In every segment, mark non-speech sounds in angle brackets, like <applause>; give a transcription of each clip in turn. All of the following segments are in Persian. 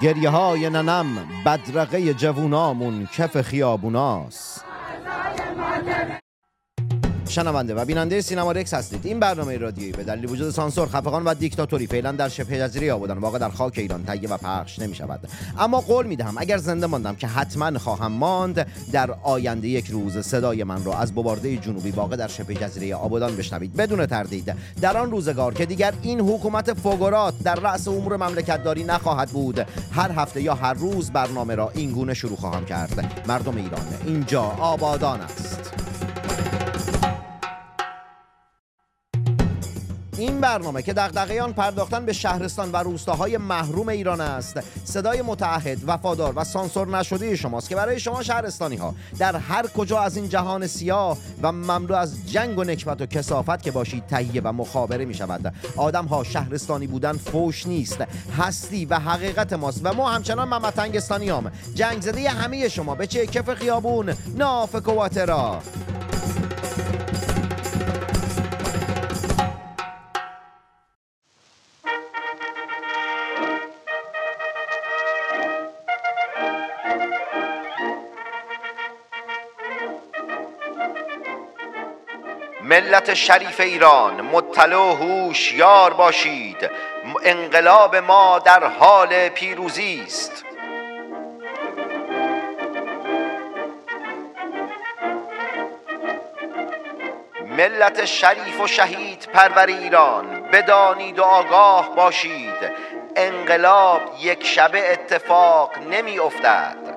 گریه های ننم بدرقه جوونامون کف خیابوناست. شنونده و بیننده سینما رکس هستید. این برنامه رادیویی به دلیل وجود سانسور خفقان و دیکتاتوری فعلا در شبه جزیره آبادان واقع در خاک ایران تهیه و پخش نمی شود اما قول می دهم اگر زنده ماندم که حتما خواهم ماند در آینده یک روز صدای من را از بوارده جنوبی واقع در شبه جزیره آبادان بشنوید. بدون تردید در آن روزگار که دیگر این حکومت فوگورات در رأس امور مملکت داری نخواهد بود هر هفته یا هر روز برنامه را این گونه شروع خواهم کرد. مردم ایران اینجا آبادان است. این برنامه که دغدغه آن پرداختن به شهرستان و روستاهای محروم ایران است. صدای متعهد وفادار و سانسور نشده شماست که برای شما شهرستانی ها در هر کجا از این جهان سیاه و مملو از جنگ و نکبت و کسافت که باشید تهیه و مخابره می شود آدم ها شهرستانی بودن فوش نیست. هستی و حقیقت ماست و ما همچنان ممتنگستانی هم جنگ زده همه شما به چه کف خیابون نافک و واترا ملت شریف ایران مطلع و هوشیار باشید. انقلاب ما در حال پیروزی است. ملت شریف و شهید پرور ایران بدانید و آگاه باشید. انقلاب یک شبه اتفاق نمی افتد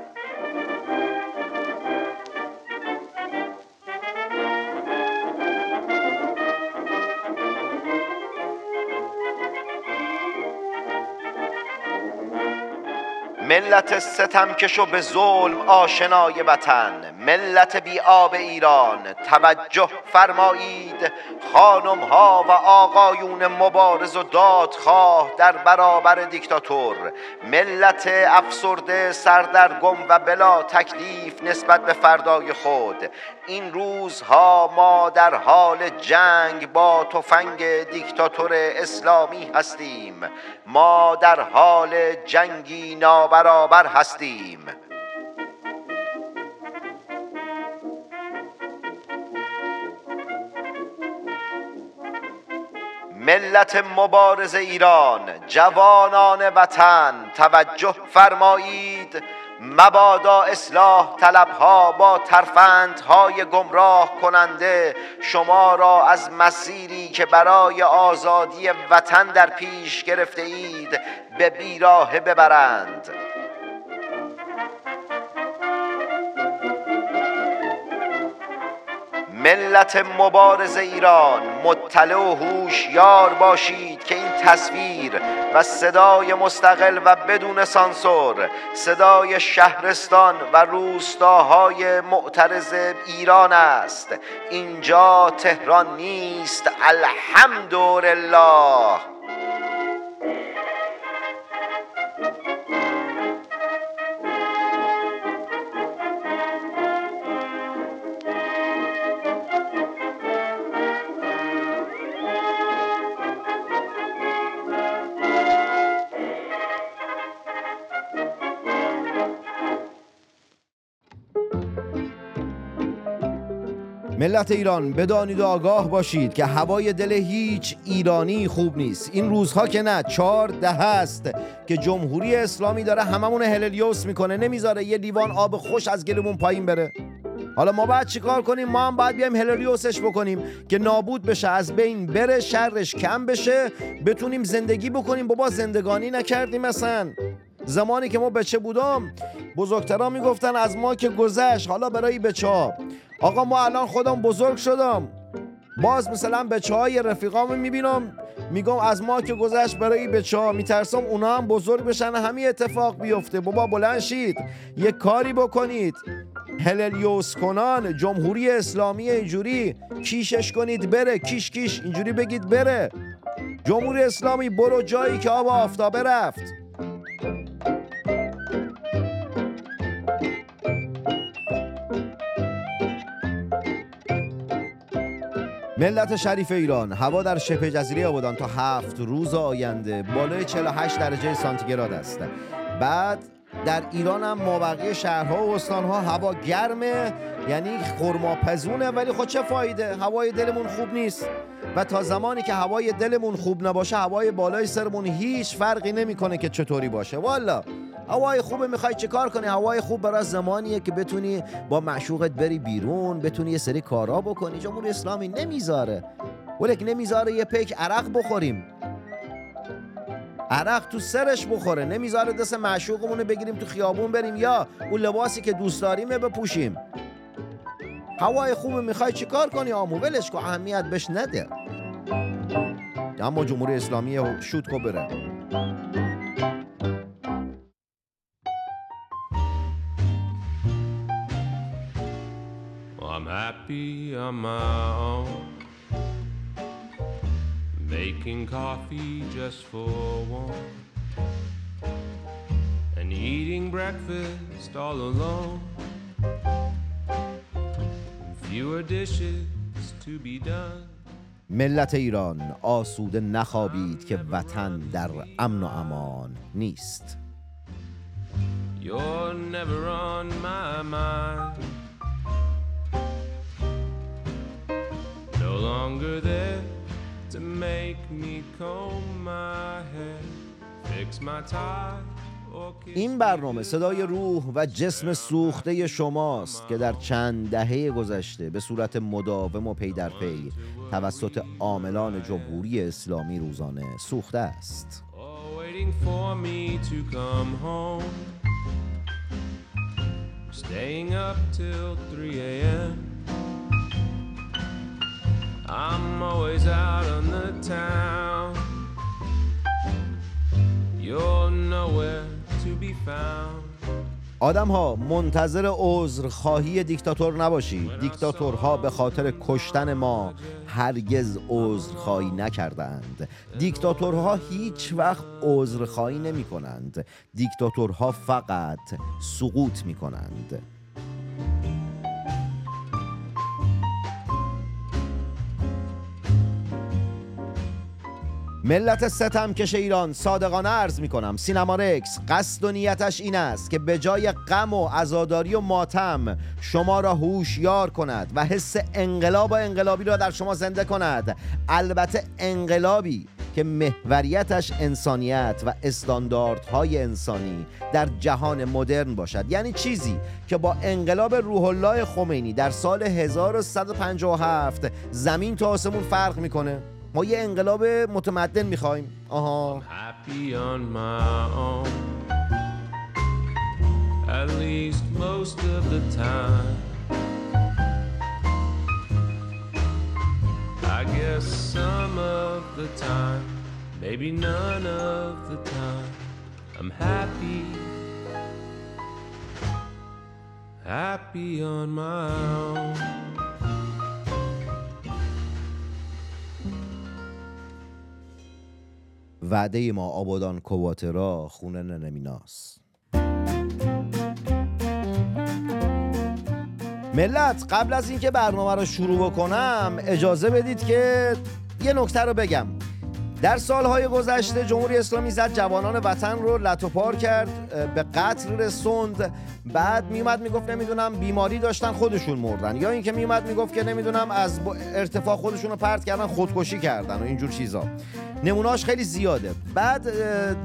ملت ستمکش و به ظلم آشنای وطن. ملت آب ایران توجه فرمایید. خانم ها و آقایون مبارز و دادخواه در برابر دیکتاتور. ملت افسرده سردرگم و بلا تکلیف نسبت به فردای خود. این روزها ما در حال جنگ با تفنگ دیکتاتور اسلامی هستیم. ما در حال جنگی نابرابر هستیم. ملت مبارز ایران جوانان وطن توجه فرمایید. مبادا اصلاح طلبها با ترفندهای گمراه کننده. شما را از مسیری که برای آزادی وطن در پیش گرفته اید به بیراهه ببرند. ملت مبارز ایران مطلع و هوشیار باشید که این تصویر و صدای مستقل و بدون سانسور صدای شهرستان و روستاهای معترض ایران است. اینجا تهران نیست الحمدلله. ملت ایران بدانید و آگاه باشید که هوای دل هیچ ایرانی خوب نیست. این روزها که نه چهار ده هست که جمهوری اسلامی داره هممون هللیوس می‌کنه. نمی‌ذاره یه لیوان آب خوش از گلمون پایین بره. حالا ما باید چیکار کنیم؟ ما هم باید بیایم هللیوسش بکنیم که نابود بشه از بین بره شرش کم بشه بتونیم زندگی بکنیم. بابا زندگانی نکردیم مثلا زمانی که ما بچه بودم بزرگترا می‌گفتن از ما که گذشت. حالا برای بچه ها آقا ما الان خودم بزرگ شدم. باز مثلا بچه های رفیقامو می‌بینم. میگم از ما که گذشت برای بچه ها میترسم اونا هم بزرگ بشن همین اتفاق بیفته. بابا بلند شید. یه کاری بکنید. هللیوس کنان جمهوری اسلامی اینجوری. کیشش کنید بره. کیش کیش. اینجوری بگید بره. جمهوری اسلامی برو جایی که آب آفتابه رفت. ملت شریف ایران هوا در شبه جزیره آبادان تا هفت روز آینده بالای 48 درجه سانتیگراد است. بعد در ایران هم مابقی شهرها و استانها هوا گرمه یعنی خرماپزونه ولی خود چه فایده؟ هوای دلمون خوب نیست. و تا زمانی که هوای دلمون خوب نباشه هوای بالای سرمون هیچ فرقی نمی‌کنه که چطوری باشه. والا هوای خوبه می‌خوای چیکار کنی؟ هوای خوب برای زمانیه که بتونی با معشوقت بری بیرون بتونی یه سری کارا بکنی. جمهوری اسلامی نمی‌ذاره. ولک نمی‌ذاره یه پیک عرق بخوریم. عرق تو سرش بخوره. نمی‌ذاره دست معشوقمون رو بگیریم تو خیابون بریم یا اون لباسی که دوست داریمه بپوشیم. هوای خوب می‌خوای چیکار کنی آمو؟ ولش کن اهمیت بهش نده. اما جمهوری اسلامی شوت کو بره. Happy on my own. Making coffee just for one. And eating breakfast all alone. Fewer dishes to be done. ملت ایران آسوده نخوابید که وطن در امن و امان نیست You're never on my mind. Longer there to make me comb my hair, fix my tie, این برنامه صدای روح و جسم سوخته شماست که در چند دهه گذشته به صورت مداوم و پی در پی توسط عاملان جمهوری اسلامی روزانه سوخته است. Staying up till 3 a.m. I'm always out on the town. You're nowhere to be found. آدم ها منتظر عذرخواهی دیکتاتور نباشید دیکتاتورها به خاطر کشتن ما هرگز عذرخواهی نکردند دیکتاتورها هیچ وقت عذرخواهی نمی کنند دیکتاتورها فقط سقوط می کنند ملت ستمکش ایران صادقانه عرض می کنم. سینما رکس قصد و نیتش این است که به جای غم و عزاداری و ماتم شما را هوشیار کند و حس انقلاب و انقلابی را در شما زنده کند. البته انقلابی که محوریتش انسانیت و استانداردهای انسانی در جهان مدرن باشد. یعنی چیزی که با انقلاب روح الله خمینی در سال 1157 زمین تا آسمون فرق می‌کنه. ما یه انقلاب متمدن می‌خوایم آها. At least most of the time. I guess some of the time, maybe none of the time. I'm happy. Happy on my own. وعده ما آبادان کواترا خونه ننمیناس ملت قبل از اینکه برنامه رو شروع بکنم اجازه بدید که یه نکته رو بگم. در سالهای گذشته جمهوری اسلامی زد جوانان وطن رو لت‌وپار کرد به قتل رسوند. بعد میومد می‌گفت نمی‌دونم بیماری داشتن خودشون مردن. یا اینکه میومد می‌گفت که نمی‌دونم از ارتفاع خودشون رو پرت کردن خودکشی کردن و اینجور چیزا. نموناش خیلی زیاده. بعد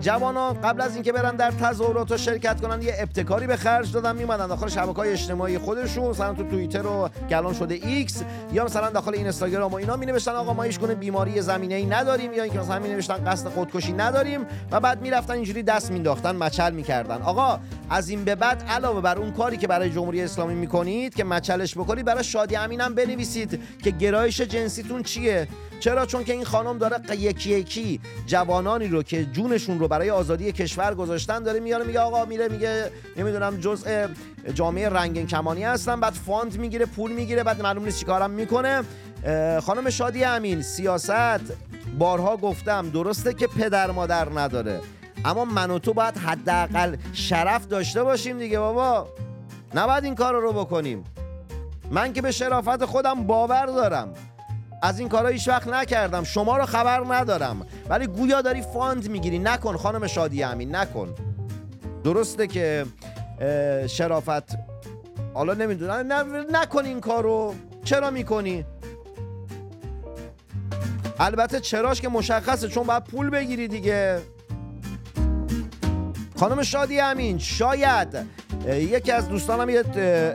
جوانان قبل از اینکه برن در تظاهرات و شرکت کنن یه ابتکاری به خرج دادن میمدن داخل شبکه های اجتماعی خودشون مثلا تو توییتر و که الان شده ایکس یا مثلا داخل اینستاگرام و اینا می آقا ما هیچ گونه بیماری زمینه ای نداریم یا اینکه مثلا می نوشتن قصد خودکشی نداریم و بعد می‌رفتن اینجوری دست مینداختن مچل می‌کردن. آقا از این به بعد علاوه بر اون کاری که برای جمهوری اسلامی می‌کنید که مچلش بکنید برای شادی امین هم بنویسید که گرایش جنسیتون چیه. چرا؟ چون که این خانم داره یکی یکی جوانانی رو که جونشون رو برای آزادی کشور گذاشتن داره میاره میگه آقا میره میگه نمی‌دونم جزء جامعه رنگین کمانی هستن بعد fund می‌گیره پول می‌گیره بعد معلوم نیست چیکارم می‌کنه. خانم شادی امین سیاست بارها گفتم درسته که پدر مادر نداره اما من و تو باید حداقل شرف داشته باشیم دیگه بابا. نباید این کار رو بکنیم. من که به شرافت خودم باور دارم. از این کارا هیچ وقت نکردم. شما رو خبر ندارم. ولی گویا داری fund می‌گیری. نکن خانم شادی امین نکن. درسته که شرافت حالا نمی‌دونم. نکن این کارو. چرا می‌کنی؟ البته چراش که مشخصه چون باید پول بگیری دیگه. خانم شادی امین شاید یکی از دوستانم یه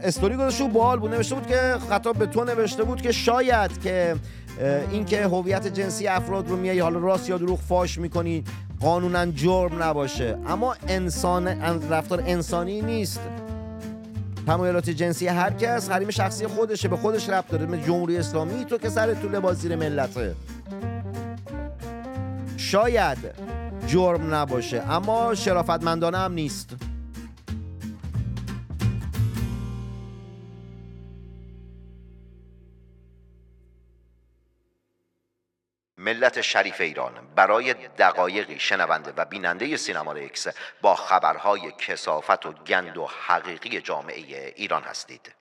استوری گذاشته بود بال بود. نوشته بود که خطاب به تو نوشته بود که شاید که اینکه هویت جنسی افراد رو میای حالا راست یا دروغ فاش می‌کنی قانونا جرم نباشه. اما انسان رفتار انسانی نیست. تمایلات جنسی هر کس حریم شخصی خودشه به خودش ربط داره جمهوری اسلامی. تو که سر طول بازیر ملته. شاید جرم نباشه اما شرافتمندانه هم نیست. ملت شریف ایران. برای دقایقی شنونده و بیننده سینما اکس با خبرهای کسافت و گند و حقیقی جامعه ایران هستید.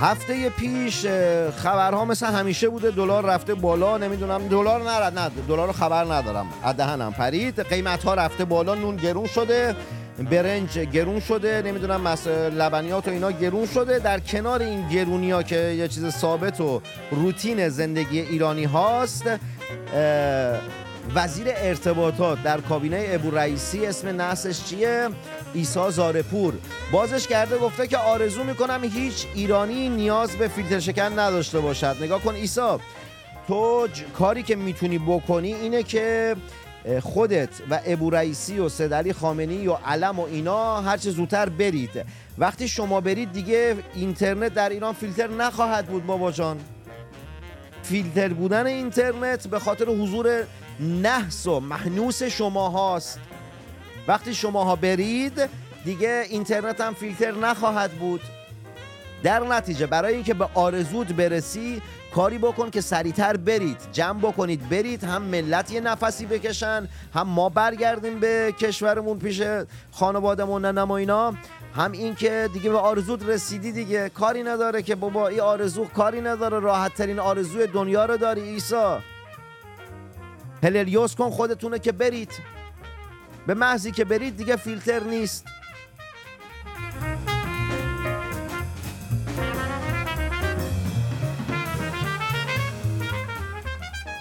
هفته پیش خبرها مثل همیشه بوده دلار رفته بالا نمی‌دونم دلار نرد نه دلار خبر ندارم. دهنم پرید قیمت ها رفته بالا نون گرون شده برنج گرون شده نمی‌دونم مس لبنیات و اینا گرون شده. در کنار این گرونی ها که یه چیز ثابت و روتین زندگی ایرانی هاست وزیر ارتباطات در کابینه ابو رئیسی اسم نحسش چیه؟ ایسا زارپور. بازش کرده گفته که آرزو می‌کنم هیچ ایرانی نیاز به فیلتر شکن نداشته باشد. نگاه کن ایسا تو کاری که می‌تونی بکنی اینه که خودت و ابو رئیسی و سدلی خامنی و علم و اینا هرچه زودتر برید. وقتی شما برید دیگه اینترنت در ایران فیلتر نخواهد بود بابا جان. فیلتر بودن اینترنت به خاطر حضور نحس و محنوس شما هاست وقتی شماها برید دیگه اینترنت هم فیلتر نخواهد بود. در نتیجه برای اینکه به آرزود برسی کاری بکن که سریعتر برید. جمع بکنید برید. هم ملت یه نفسی بکشن هم ما برگردیم به کشورمون پیش خانوادمون نما اینا. هم این که دیگه به آرزود رسیدی دیگه. کاری نداره که بابا این آرزو کاری نداره. راحت ترین آرزوی دنیا رو داری ایسا هلریوس کن خودتونه که برید. به محضی که برید دیگه فیلتر نیست.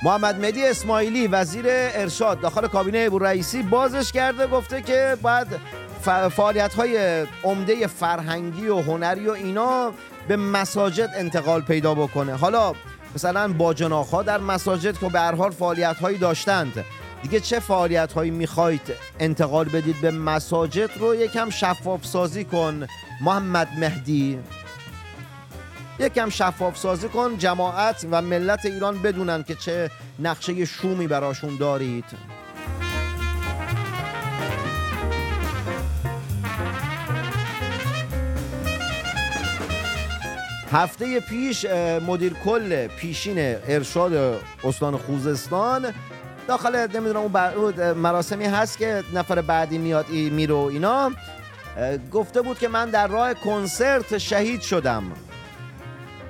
محمد مدی اسماعیلی وزیر ارشاد داخل کابینه رئیسی بازش کرده گفته که باید فعالیت های عمده فرهنگی و هنری و اینا به مساجد انتقال پیدا بکنه. حالا مثلا با ها در مساجد که به هر فعالیت هایی داشتند. دیگه چه فعالیت هایی می‌خواید انتقال بدید به مساجد رو یکم شفاف سازی کن محمد مهدی. یکم شفاف سازی کن جماعت و ملت ایران بدونن که چه نقشه شومی براشون دارید. هفته پیش مدیر کل پیشین ارشاد استان خوزستان داخل نمی‌دونم اون مراسمی هست که نفر بعدی میاد ای میره اینا. گفته بود که من در راه کنسرت شهید شدم.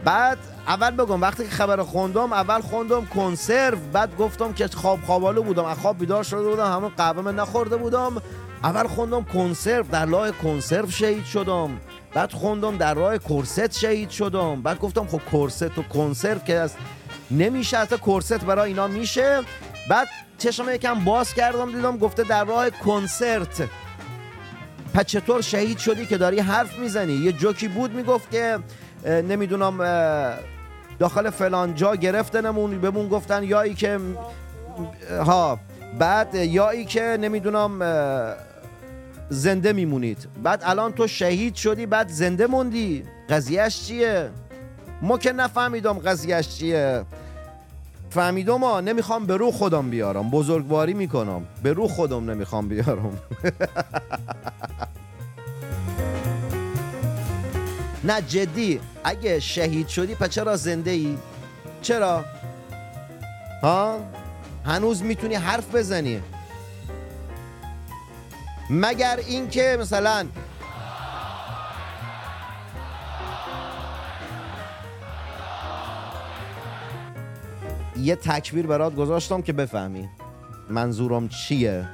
بعد اول بگم وقتی که خبر خوندم اول خوندم کنسرو بعد گفتم که خواب خوابالو بودم. از خواب بیدار شده بودم همون قهوه نخورده بودم. اول خوندم کنسرو در راه کنسرو شهید شدم. بعد خوندم در راه کرست شهید شدم. بعد گفتم خب کرست و کنسرو که از نمیشه اصلا کرست برای اینا میشه. بعد چشم یکم باز کردم دیدم گفته در راه کنسرت. پس چطور شهید شدی که داری حرف می‌زنی؟ یه جوکی بود می‌گفت که نمی‌دونم داخل فلان جا گرفتنمون بهمون گفتن یایی که ها بعد یایی که نمی‌دونم زنده میمونید. بعد الان تو شهید شدی بعد زنده موندی. قضیهش چیه؟ ما که نفهمیدم قضیهش چیه. فهمیدم ما نمی‌خوام به رو خودم بیارم. بزرگواری می‌کنم. به رو خودم نمی‌خوام بیارم. <laughs> نه جدی. اگه شهید شدی پس چرا زنده ای؟ چرا؟ ها؟ هنوز می‌تونی حرف بزنی؟ مگر اینکه مثلا یه تکبیر برات گذاشتم که بفهمی منظورم چیه.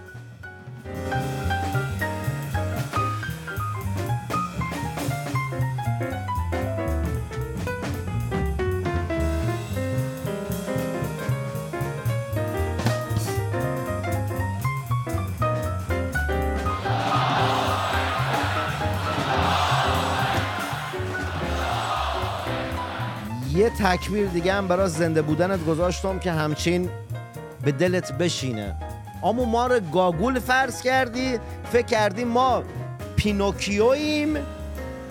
یه تکبیر دیگه هم برای زنده بودنت گذاشتم که همچین به دلت بشینه اما ما رو گاگول فرض کردی فکر کردی ما پینوکیوییم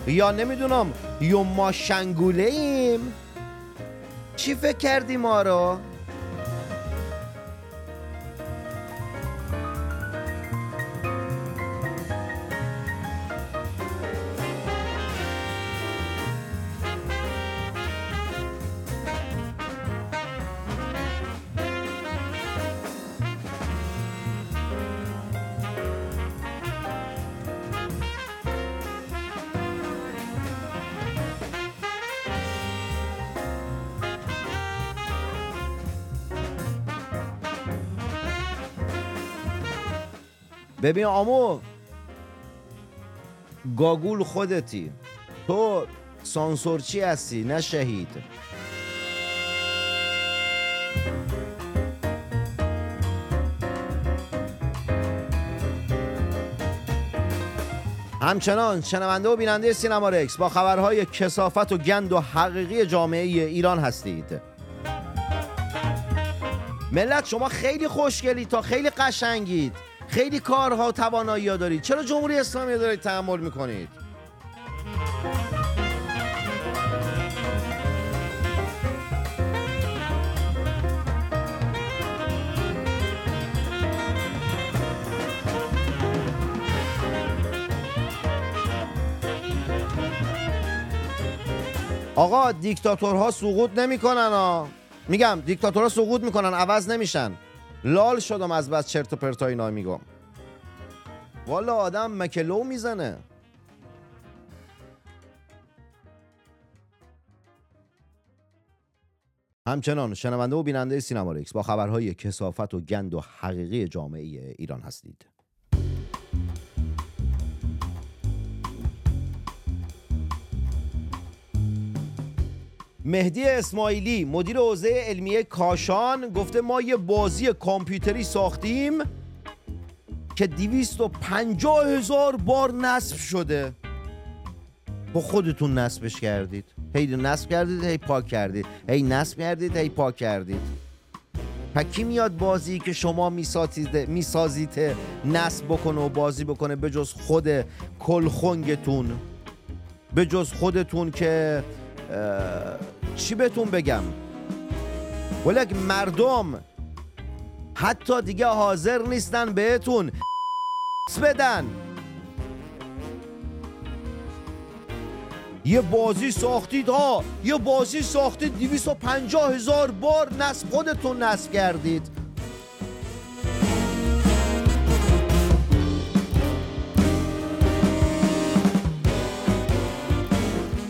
یا نمی‌دونم یا ما شنگوله ایم چی فکر کردی ما رو؟ ببین آمو گاگول خودتی. تو سانسورچی هستی نه شهید. همچنان شنونده و بیننده سینما رکس با خبرهای کسافت و گند و حقیقی جامعه ایران هستید. ملت شما خیلی خوشگلید تا خیلی قشنگید. خیلی کارها توانایی ها دارید. چرا جمهوری اسلامی دارید تحمل می‌کنید؟ آقا دیکتاتورها سقوط نمی‌کنن ها میگم دیکتاتورها سقوط می‌کنن عوض نمیشن. لال شدم از بس چرت و پرتا اینا میگم. والا آدم مکلو می‌زنه. همچنان شنونده و بیننده سینما با خبرهای کسافت و گند و حقیقی جامعه ایران هستید. مهدی اسماعیلی مدیر حوزه علمیه کاشان گفته ما یه بازی کامپیوتری ساختیم که 250 هزار بار نصب شده. با خودتون نصبش کردید. هی نصب کردید هی پاک کردید. هی نصب کردید هی پاک کردید. کی میاد بازی که شما می‌سازید می‌سازید نصب بکنه و بازی بکنه به جز خود کلخنگتون به جز خودتون که چی بهتون بگم؟ ولک مردم حتی دیگه حاضر نیستن بهتون <laughs> بدن. یه بازی ساختید ها یه بازی ساختید 250 هزار بار نصب خودتون نصب کردید.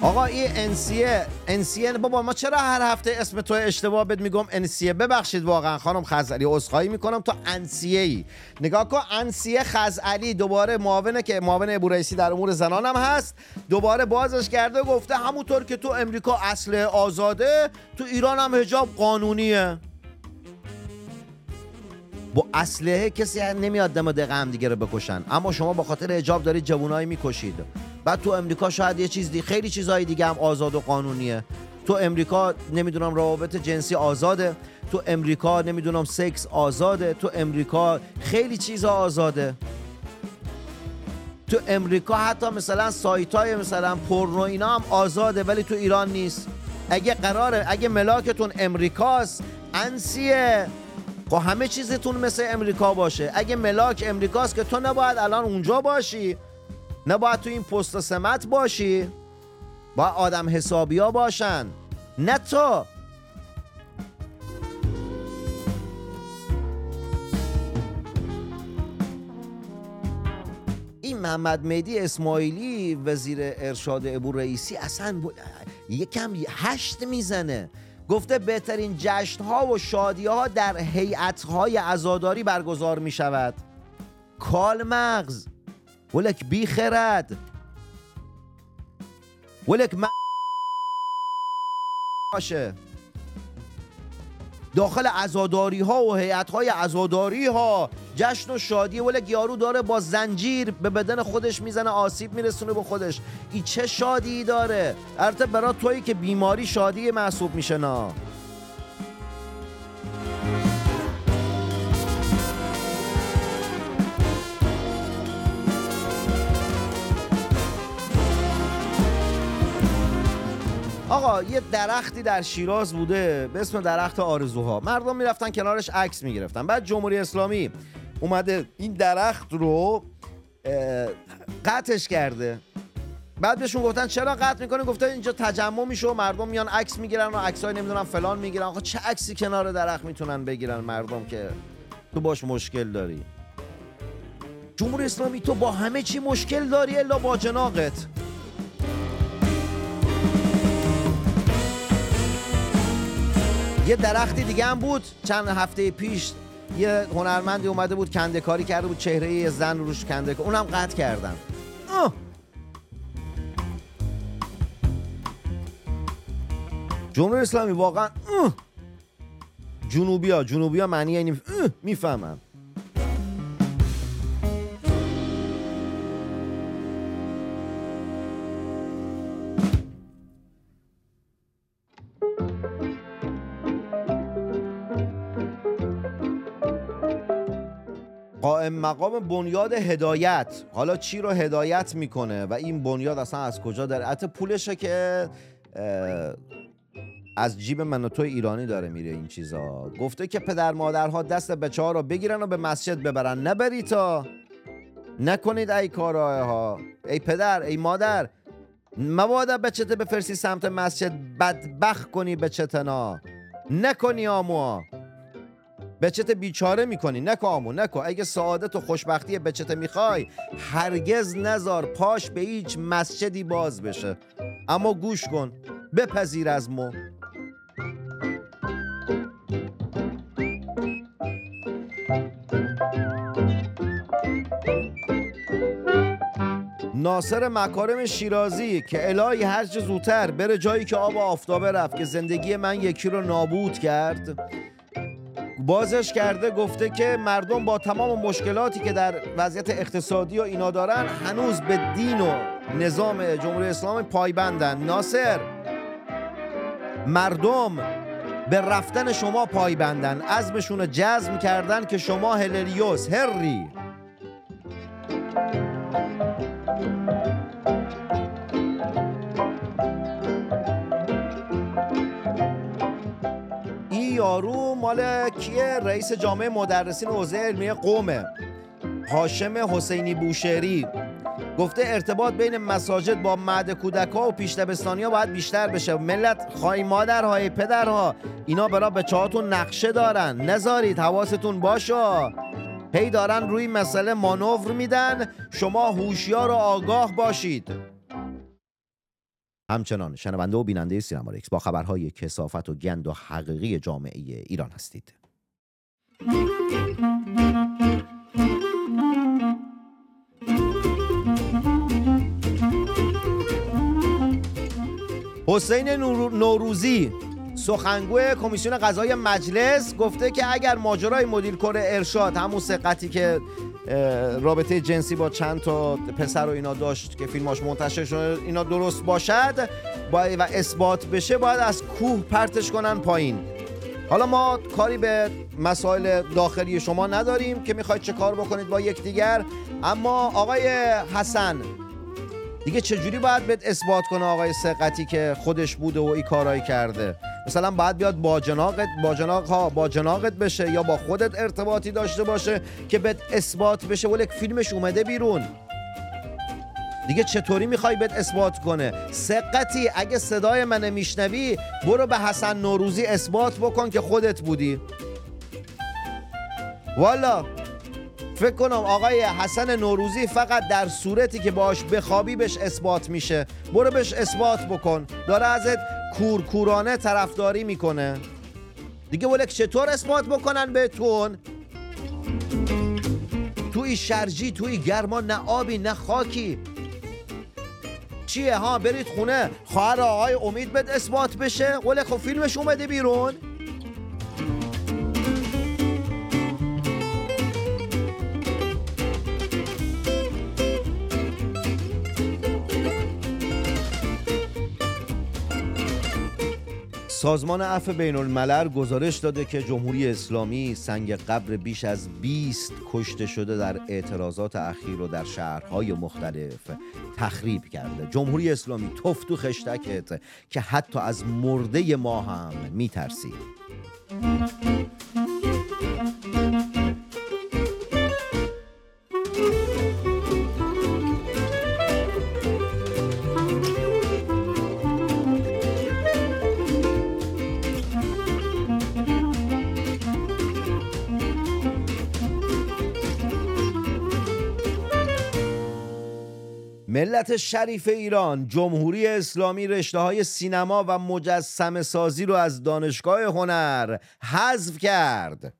آقا این انسیه انسیه بابا ما چرا هر هفته اسم تو اشتباه بهت میگم؟ انسیه ببخشید واقعا. خانم خزعلی عذرخواهی می‌کنم. تو انسیه ای نگاه کن انسیه خزعلی دوباره معاونه که معاون ابو رئیسی در امور زنانم هست. دوباره بازش کرده و گفته همونطور که تو امریکا اصل آزاده تو ایران هم حجاب قانونیه. با اسلحه کسی نمیاد دم دقیقه هم دیگه رو بکشن. اما شما با خاطر حجاب دارید جوونایی می‌کشید. بعد تو امریکا شاید یه چیز دی خیلی چیزهای دیگه هم آزاد و قانونیه. تو امریکا نمی‌دونم روابط جنسی آزاده. تو امریکا نمی‌دونم سکس آزاده. تو امریکا خیلی چیزا آزاده. تو امریکا حتی مثلا سایت های مثلا پورنو اینا هم آزاده ولی تو ایران نیست. اگه قراره اگه ملاکتون امریکاست انسیه. خب همه چیزتون مثل امریکا باشه. اگه ملاک امریکاست که تو نباید الان اونجا باشی. نباید تو این پست سمت باشی. با آدم حسابیا باشن. نه تو. این محمد مهدی اسماعیلی وزیر ارشاد ابو رئیسی اصلا ب... یکم هشت می‌زنه. گفته بهترین جشن ها و شادی ها در هیئت های عزاداری برگزار می شود کال مغز ولک بی خرد ولک م... باشه. داخل عزاداری ها و هیئت های عزاداری ها جشن و شادی ولک یارو داره با زنجیر به بدن خودش می‌زنه آسیب میرسونه به خودش. ای چه شادی داره. البته برای تویی که بیماری شادی محسوب میشه نه آقا یه درختی در شیراز بوده به اسم درخت آرزوها. مردم می‌رفتن کنارش عکس می‌گرفتن. بعد جمهوری اسلامی اومده این درخت رو قطعش کرده. بعد بهشون گفتن چرا قطع می‌کنه گفته اینجا تجمع میشه و مردم میان عکس می‌گیرن و عکسای نمی‌دونم فلان می‌گیرن. آقا چه عکسی کنار درخت می‌تونن بگیرن مردم که تو باش مشکل داری؟ جمهوری اسلامی تو با همه چی مشکل داری الا با جناقت. یه درختی دیگه هم بود چند هفته پیش یه هنرمندی اومده بود کنده کاری کرده بود چهره یه زن روش کنده اونم قطع کردن آه! جمهوری اسلامی واقعا اه! جنوبی ها جنوبی ها معنی یعنی اه! قائم مقام بنیاد هدایت. حالا چی رو هدایت می‌کنه و این بنیاد اصلا از کجا داره حتی پولشه که از جیب من و تو ایرانی داره میره این چیزا. گفته که پدر مادرها دست بچه ها رو بگیرن و به مسجد ببرن. نبری تا نکنید ای کارهای ها ای پدر ای مادر. مبادا بچته بفرستی سمت مسجد. بدبخت کنی بچتنا نکنی آمو بچت بیچاره می‌کنی. نکو آمو نکو اگه سعادت و خوشبختی بچت می‌خوای هرگز نزار پاش به هیچ مسجدی باز بشه. اما گوش کن. بپذیر از مو. ناصر مکارم شیرازی که الهی هر چه زودتر بره جایی که آب و آفتابه رفت که زندگی من یکی رو نابود کرد بازش کرده گفته که مردم با تمام مشکلاتی که در وضعیت اقتصادی و اینا دارن هنوز به دین و نظام جمهوری اسلامی پایبندن. ناصر مردم به رفتن شما پایبندن. عزمشون رو جزم کردن که شما هللیوس هری. یارو مال کیه؟ رئیس جامعه مدرسین حوزه علمیه قومه هاشم حسینی بوشهری. گفته ارتباط بین مساجد با کودک ها و پیش دبستانی ها باید بیشتر بشه. ملت خواهی مادرهای پدرها اینا برا بچه هاتون نقشه دارن. نذارید حواستون باشه هی دارن روی مسئله مانور میدن. شما هوشیار و آگاه باشید. همچنان شنونده و بیننده سینما ریکس با خبرهای کسافت و گند و حقیقی جامعه ایران هستید. حسین نور- نوروزی سخنگوی کمیسیون قضایی مجلس گفته که اگر ماجرای مدیر کل ارشاد همون سقتی که رابطه جنسی با چند تا پسر و اینا داشت که فیلماش منتشر شده. اینا درست باشد و اثبات بشه باید از کوه پرتش کنن پایین. حالا ما کاری به مسائل داخلی شما نداریم که می‌خواید چه کار بکنید با یکدیگر. اما آقای حسن دیگه چجوری باید بهت اثبات کنه آقای سقتی که خودش بوده و این کارایی کرده؟ مثلا باید بیاد با جناقت با جناق ها با جناقت بشه یا با خودت ارتباطی داشته باشه که بهت اثبات بشه ولی فیلمش اومده بیرون. دیگه چطوری می‌خوای بهت اثبات کنه؟ سقتی اگه صدای من میشنوی برو به حسن نوروزی اثبات بکن که خودت بودی. والا فکر کنم آقای حسن نوروزی فقط در صورتی که باش بخوابی بهش اثبات میشه. برو بهش اثبات بکن. داره ازت کورکورانه طرفداری می‌کنه. دیگه ولک چطور اثبات بکنن بهتون؟ توی شرجی توی گرما نه آبی نه خاکی. چیه ها؟ برید خونه. خواهر آقای امید بد اثبات بشه. ولک خب فیلمش اومده بیرون. سازمان عفو بین الملل گزارش داده که جمهوری اسلامی سنگ قبر بیش از 20 کشته شده در اعتراضات اخیر و در شهرهای مختلف تخریب کرده. جمهوری اسلامی تفت و خشتکت که حتی از مرده ما هم میترسی. ملت شریف ایران جمهوری اسلامی رشته های سینما و مجسم سازی رو از دانشگاه هنر حذف کرد.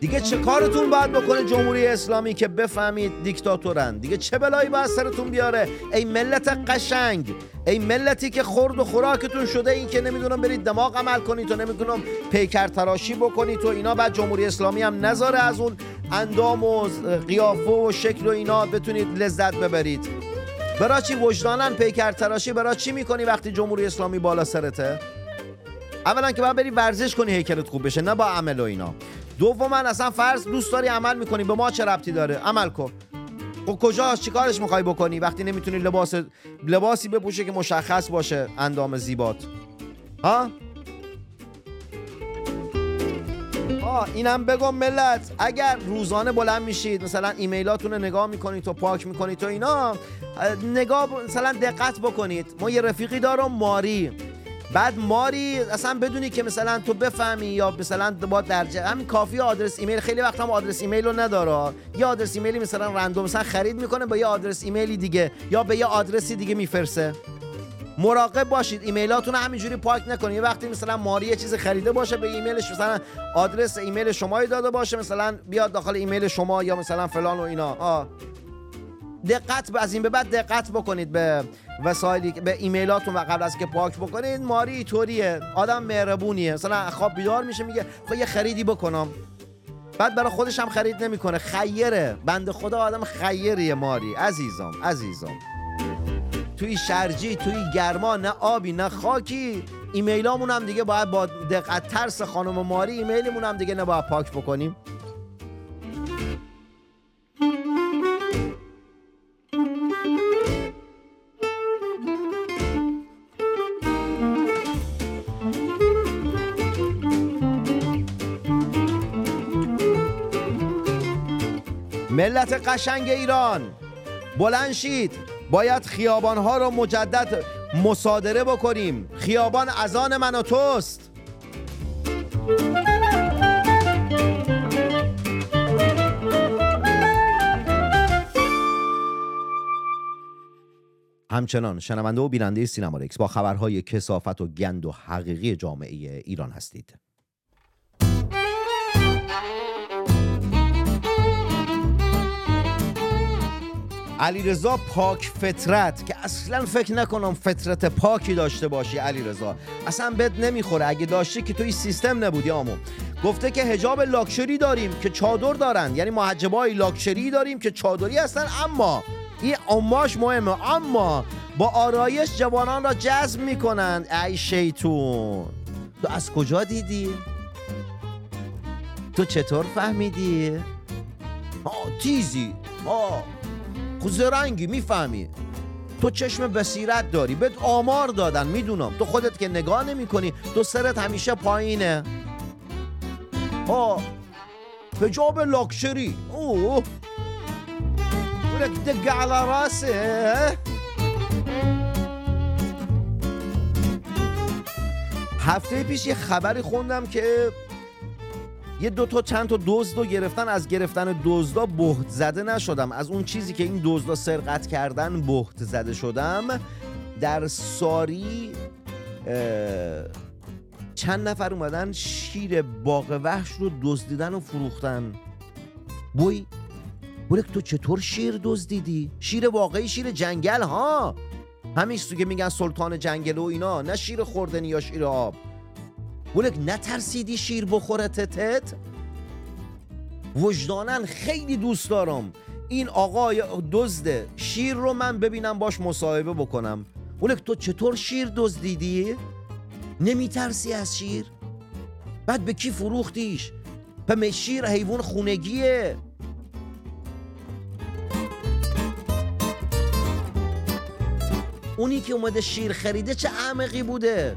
دیگه چه کارتون باید بکنه جمهوری اسلامی که بفهمید دیکتاتورن؟ دیگه چه بلایی باید سرتون بیاره؟ ای ملت قشنگ ای ملتی که خورد و خوراکتون شده این که نمی‌دونم برید دماغ عمل کنید و نمی‌دونم پیکر تراشی بکنید و اینا. بعد جمهوری اسلامی هم نذاره از اون اندام و قیافه و شکل و اینا. بتونید لذت ببرید. برا چی وجدانن پیکر تراشی؟ برا چی می‌کنی وقتی جمهوری اسلامی بالا سرته؟ اولا که باید بری ورزش کنی هیکلت خوب بشه نه با عمل و اینا. دوما اصلا فرض دوست داری عمل می‌کنی. به ما چه ربطی داره؟ عمل کن. خب چیکارش می‌خوای بکنی؟ وقتی نمی‌تونی لباس لباسی بپوشه که مشخص باشه اندام زیبات. ها؟ آه اینم بگم ملت. اگر روزانه بلند میشید مثلا ایمیلاتون نگاه می‌کنید و پاک می‌کنید تو اینا نگاه مثلا دقت بکنید. ما یه رفیقی دارم ماری. بعد ماری اصلا بدونی که مثلا تو بفهمی یا مثلا با درجه همین کافی آدرس ایمیل خیلی وقت هم آدرس ایمیل رو نداره. یه آدرس ایمیلی مثلا random مثلا خرید می‌کنه با یه آدرس ایمیلی دیگه یا به یه آدرسی دیگه میفرسه. مراقب باشید ایمیلاتون همینجوری پاک نکنید. یه وقتی مثلا ماری یه چیز خریده باشه به ایمیلش مثلا آدرس ایمیل شما داده باشه مثلا بیاد داخل ایمیل شما یا مثلا فلان و اینا. آه. دقت از این به بعد دقت بکنید به وسایلی به ایمیلاتون و قبل از که پاک بکنید ماری طوریه آدم مهربونیه. مثلا خواب بیدار میشه میگه خب یه خریدی بکنم. بعد برای خودش هم خرید نمی‌کنه. خیره. بند خدا آدم خیریه ماری. عزیزم عزیزم. توی شرجی توی گرما نه آبی نه خاکی. ایمیلامون هم دیگه باید با دقت ترس خانم ماری ایمیلمون هم دیگه نباید پاک بکنیم. ملت قشنگ ایران. بلند شید. باید خیابانها رو مجدد مصادره بکنیم. خیابان از آن من و توست. همچنان شنونده و بیننده سینما رکس با خبرهای کسافت و گند و حقیقی جامعه ایران هستید. علیرضا پاک فطرت که اصلا فکر نکنم فطرت پاکی داشته باشی علیرضا. اصلا بد نمی‌خوره. اگه داشتی که توی سیستم نبودی آمو. گفته که هجاب لاکچری داریم که چادر دارن. یعنی محجبای لاکچری داریم که چادری هستن. اما این اماش مهمه. اما با آرایش جوانان را جذب می‌کنند ای شیطون. تو از کجا دیدی؟ تو چطور فهمیدی؟ آه تیزی. آه. خود زرنگی می‌فهمی؟ تو چشم بصیرت داری بهت آمار دادن می‌دونم. تو خودت که نگاه نمی کنی تو سرت همیشه پایینه. آه حجاب لاکشری اوه ولك دق على راسه هفته پیش یه خبری خوندم که یه دو تا چند تا دزد گرفتن از گرفتن دزدا بهت زده نشدم. از اون چیزی که این دزدا سرقت کردن بهت زده شدم. در ساری چند نفر اومدن شیر باغ وحش رو دزدیدن و فروختن. بوی بولک تو چطور شیر دزدیدی؟ شیر واقعی شیر جنگل ها؟ همین تو که میگن سلطان جنگل و اینا. نه شیر خوردنی یا شیر آب. بولک نترسیدی شیر بخوره تتت؟ وجدانن خیلی دوست دارم. این آقای دزد شیر رو من ببینم باش مصاحبه بکنم. بولک تو چطور شیر دزدیدی؟ نمیترسی از شیر؟ بعد به کی فروختیش؟ به شیر حیوان خونگیه. اونی که اومده شیر خریده چه احمقی بوده؟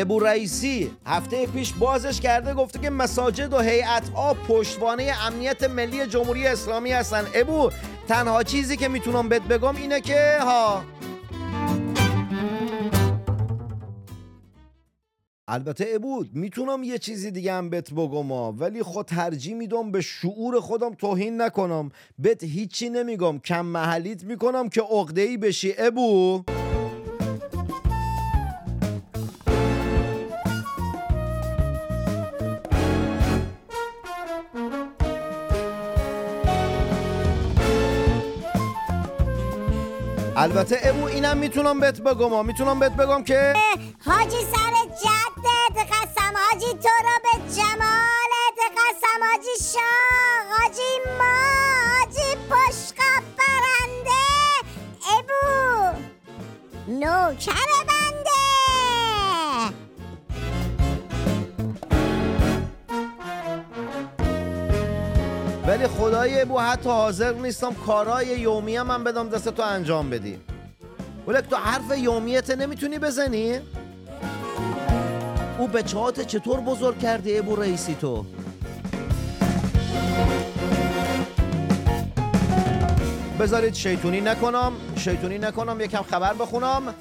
ابو رئیسی هفته پیش بازش کرده گفته که مساجد و هیئت ها پشتوانه امنیت ملی جمهوری اسلامی هستن. ابو تنها چیزی که می‌تونم بهت بگم اینه که ها. البته ابود می‌تونم یه چیزی دیگه هم بهت بگم. ولی خود ترجیح میدم به شعور خودم توهین نکنم. بهت هیچی نمیگم. کم محلیت می‌کنم که عقده‌ای بشی. ابو. البته ابو اینم می‌تونم بهت بگم. می‌تونم بهت بگم که حاجی سر جدت قسم حاجی تو رو به جمالت قسم حاجی شاه حاجی ما حاجی پشقا برنده ابو نوکر خدای ابو حتی حاضر نیستم کارهای یومی من بدم دست تو انجام بدی ولک تو حرف یومیت نمی‌تونی بزنی؟ او بچهات چطور بزرگ کردی ابو رئیسی تو؟ بذارید شیطونی نکنم شیطونی نکنم یکم خبر بخونم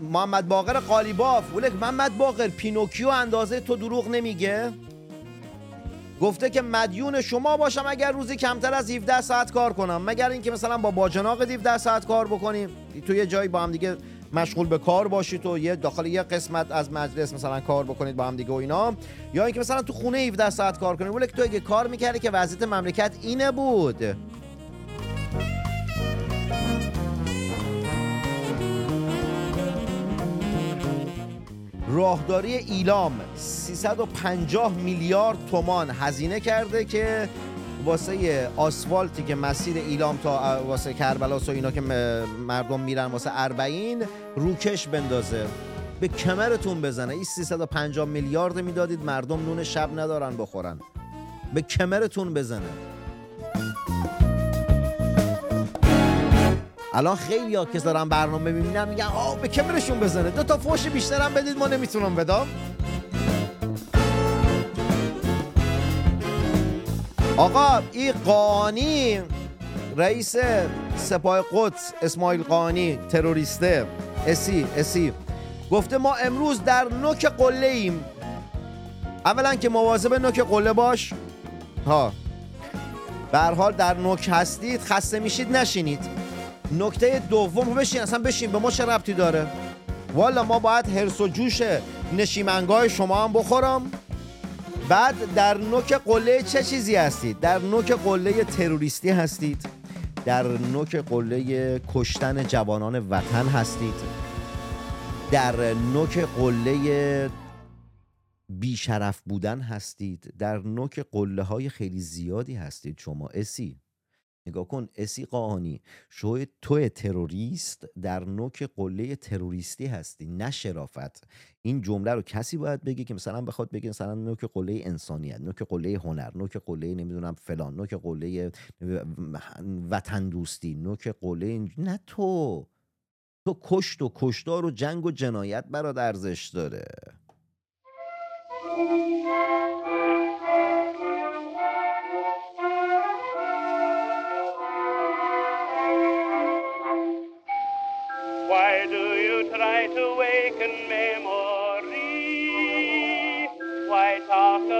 محمد باقر قالیباف ولک محمد باقر پینوکیو اندازه تو دروغ نمیگه گفته که مدیون شما باشم اگر روزی کمتر از 17 ساعت کار کنم. مگر اینکه مثلا با باجناق 17 ساعت کار بکنیم. تو یه جایی با هم دیگه مشغول به کار باشید تو یه داخل یه قسمت از مجلس مثلا کار بکنید با هم دیگه و اینا. یا اینکه مثلا تو خونه 17 ساعت کار کنید ولی تو اگه کار می‌کردی که وضعیت مملکت اینه بود. راهداری ایلام 350 میلیارد تومان هزینه کرده که واسه آسفالتی که مسیر ایلام تا واسه کربلاس و اینا که مردم میرن واسه اربعین روکش بندازه. به کمرتون بزنه. این 350 میلیارد می‌دادید مردم نون شب ندارن بخورن. به کمرتون بزنه. الان خیلی ها که دارن برنامه می‌بینن میگن آه به کمرشون بزنه؟ دو تا فوش بیشترم بدید ما نمی‌تونم بدم. آقا این قانی رئیس سپاه قدس اسماعیل قانی تروریسته. اسی اسی. گفته ما امروز در نوک قله ایم. اولا که مواظب نوک قله باش. ها. به حال در نوک هستید خسته میشید نشینید. نکته دوم بشین اصلا بشین به ما چه ربطی داره؟ والا ما باید هرس و جوش نشیمنگاه شما هم بخورم. بعد در نوک قله چه چیزی هستید؟ در نوک قله تروریستی هستید. در نوک قله کشتن جوانان وطن هستید. در نوک قله بیشرف بودن هستید. در نوک قله های خیلی زیادی هستید شما اسی. نگاه کن اسی قاهانی شو تو تروریست در نوک قله تروریستی هستی نه شرافت. این جمله رو کسی باید بگه که مثلا بخواد بگه مثلا نوک قله انسانیت نوک قله هنر نوک قله نمی‌دونم فلان نوک قله وطن دوستی نوک قله نه تو. تو کشت و کشتار و جنگ و جنایت برات ارزش داره.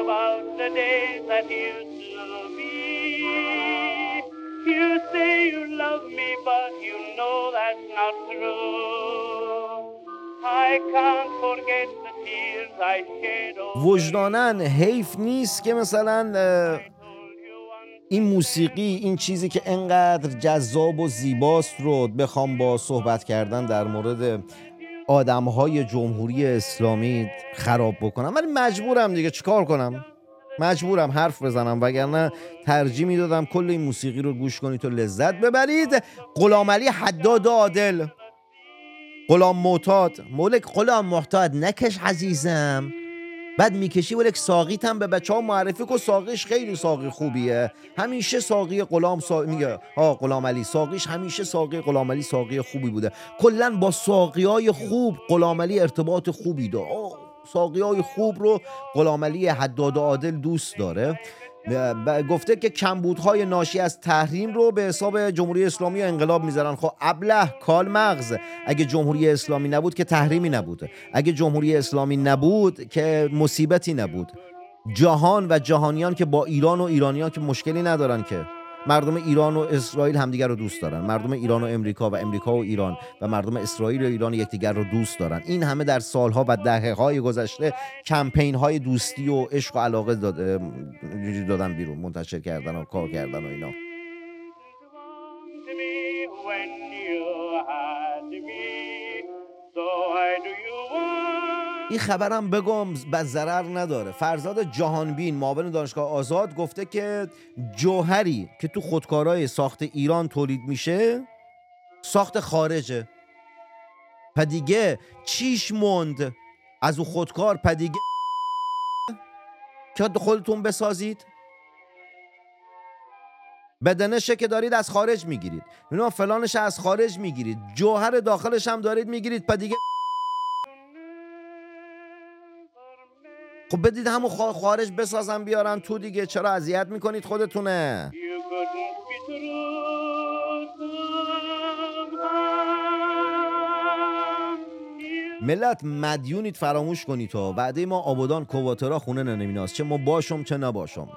About the days that used to be? You say you love me, but you know that's not true. I can't forget the tears I shed وجدانن حیف نیست که مثلا این موسیقی این چیزی که انقدر جذاب و زیباست رو بخوام با صحبت کردن در مورد آدم های جمهوری اسلامی خراب بکنم. ولی مجبورم دیگه چیکار کنم؟ مجبورم حرف بزنم وگرنه ترجیح می‌دادم کل این موسیقی رو گوش کنید و لذت ببرید. غلام علی حداد عادل. غلام معتاد. مولک غلام محتاد نکش عزیزم. بعد می‌کشی ولک ساقیت هم به بچه ها معرفی کن. ساقیش خیلی ساقی خوبیه. همیشه ساقی غلام سا... میگه ها غلام علی. ساقیش همیشه ساقی غلام علی ساقی خوبی بوده. کلا با ساقی های خوب غلام علی ارتباط خوبی داره. ساقی های خوب رو غلام علی حداد عادل دوست داره. گفته که کمبودهای ناشی از تحریم رو به حساب جمهوری اسلامی و انقلاب می‌ذارن. خب ابله کال مغز. اگه جمهوری اسلامی نبود که تحریمی نبود. اگه جمهوری اسلامی نبود که مصیبتی نبود. جهان و جهانیان که با ایران و ایرانیان که مشکلی ندارن که. مردم ایران و اسرائیل همدیگر رو دوست دارن. مردم ایران و امریکا و امریکا و ایران و مردم اسرائیل و ایران یکدیگر رو دوست دارن. این همه در سالها و دهه های گذشته کمپین های دوستی و عشق و علاقه دادن بیرون منتشر کردن و کار کردن و اینا. این خبرم بگم به ضرر نداره. فرزاد جهانبین معاون دانشگاه آزاد گفته که جوهری که تو خودکارهای ساخت ایران تولید میشه ساخت خارجه. پدیگه چیش موند؟ از او خودکار پدیگه که خودتون بسازید؟ بدنشه که دارید از خارج می‌گیرید. اینا فلانش از خارج می‌گیرید. جوهر داخلش هم دارید می‌گیرید پدیگه خب بدید همون خا- خارج بسازن بیارن تو دیگه. چرا اذیت می‌کنید خودتونه؟ ملت مدیونید فراموش کنید تو بعده ما آبادان کواترا خونه ننمیناست. چه ما باشم چه نباشم.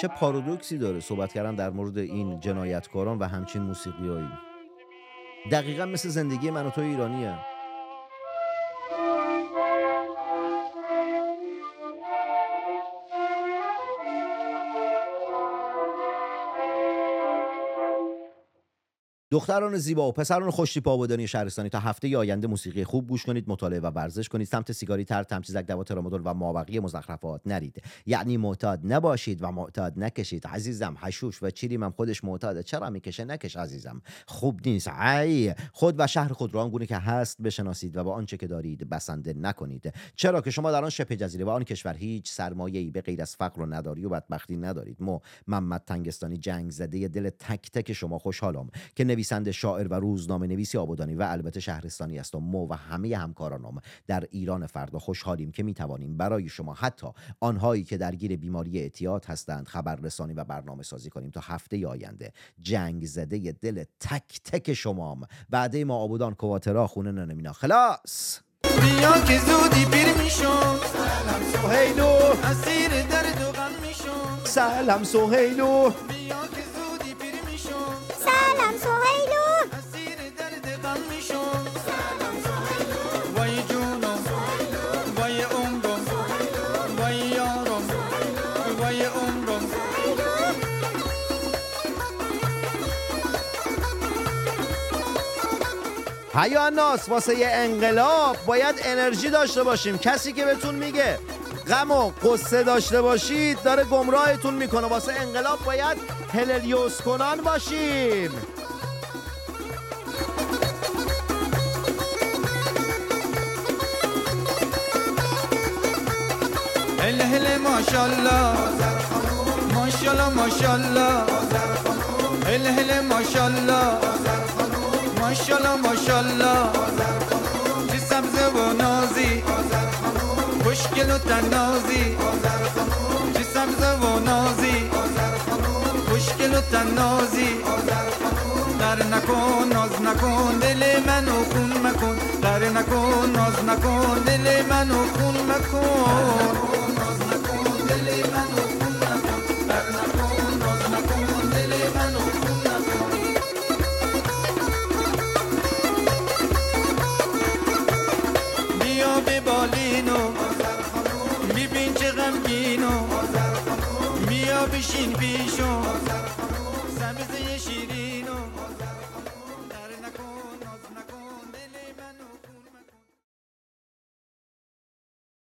چه پارادوکسی داره صحبت کردن در مورد این جنایتکاران و همچین موسیقیایی؟ دقیقا مثل زندگی من و تو ایرانیه. دختران زیبا و پسران خوشتیپ آبادانی شهرستانی. تا هفته آینده موسیقی خوب گوش کنید مطالعه و ورزش کنید. سمت سیگاری تر تمچیزک دوا ترامادول و مابقی مزخرفات نرید. یعنی معتاد نباشید و معتاد نکشید. عزیزم حشوش و چیریم هم خودش معتاده. چرا می‌کشه؟ نکش عزیزم. خوب نیست. ای خود و شهر خود را آنگونه که هست بشناسید و با آنچه که دارید بسنده نکنید. چرا که شما در آن شبه جزیره و آن کشور هیچ سرمایه‌ای به غیر از فقر و نداری و بدبختی ندارید. ما محمد تنگستانی جنگ زده دل تک تک شما خوشحالم که نویسنده شاعر و روزنامه نویسی آبادانی و البته شهرستانی هستم ما و همه همکارانم در ایران فردا خوشحالیم که می‌توانیم برای شما حتی آنهایی که درگیر بیماری اعتیاد هستند خبررسانی و برنامه سازی کنیم تا هفته آینده. جنگ زده دل تک تک شمام. بعده ما آبادان کواترا خونه ننمینا خلاص! بیا که زودی پیر میشم. سهیلو. اسیر درد و غم میشم. سلام سهیلو. بیا حیا ناس واسه یه انقلاب باید انرژی داشته باشیم. کسی که بهتون میگه غم و قصه داشته باشید داره گمراهتون می‌کنه. واسه انقلاب باید هللیوس کنان باشیم. هل هل ماشالله ماشالله ماشالله هل هل ماشالله ماشالله ماشالله چه سبز و نازی خوشگل و تنازی. چه سبز و نازی خوشگل و تنازی. در نکن ناز نکن دل منو خون مکن. در نکن ناز نکن دل منو خون مکن. ناز نکن دل منو بیا بشین پیشو سبزه شیرینو